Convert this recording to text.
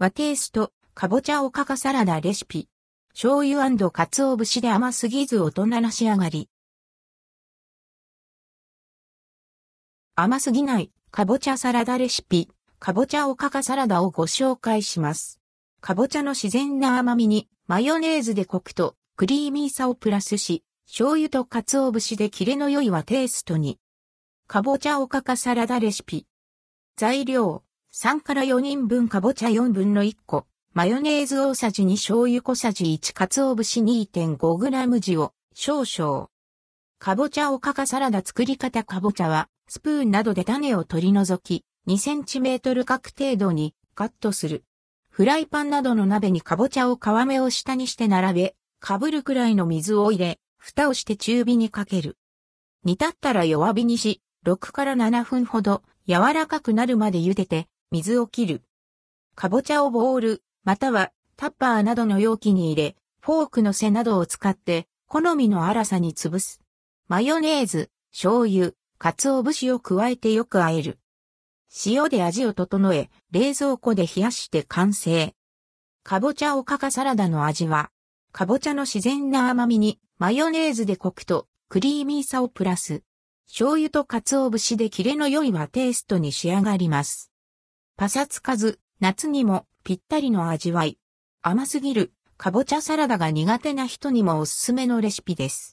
和テイスト、かぼちゃおかかサラダレシピ。醤油鰹節で甘すぎず大人な仕上がり。甘すぎない、かぼちゃサラダレシピ。かぼちゃおかかサラダをご紹介します。かぼちゃの自然な甘みに、マヨネーズでコクと、クリーミーさをプラスし、醤油と鰹節でキレの良い和テイストに。かぼちゃおかかサラダレシピ。材料。3から4人分かぼちゃ4分の1個、マヨネーズ大さじ2醤油小さじ1鰹節 2.5g 塩、少々。かぼちゃおかかサラダ作り方かぼちゃは、スプーンなどで種を取り除き、2センチメートル角程度にカットする。フライパンなどの鍋にかぼちゃを皮目を下にして並べ、かぶるくらいの水を入れ、蓋をして中火にかける。煮立ったら弱火にし、6から7分ほど柔らかくなるまで茹でて、水を切る。かぼちゃをボウル、またはタッパーなどの容器に入れ、フォークの背などを使って好みの粗さに潰す。マヨネーズ、醤油、鰹節を加えてよく和える。塩で味を整え、冷蔵庫で冷やして完成。かぼちゃおかかサラダの味は、かぼちゃの自然な甘みにマヨネーズでコクとクリーミーさをプラス。醤油と鰹節でキレの良い和テイストに仕上がります。パサつかず、夏にもぴったりの味わい。甘すぎる、かぼちゃサラダが苦手な人にもおすすめのレシピです。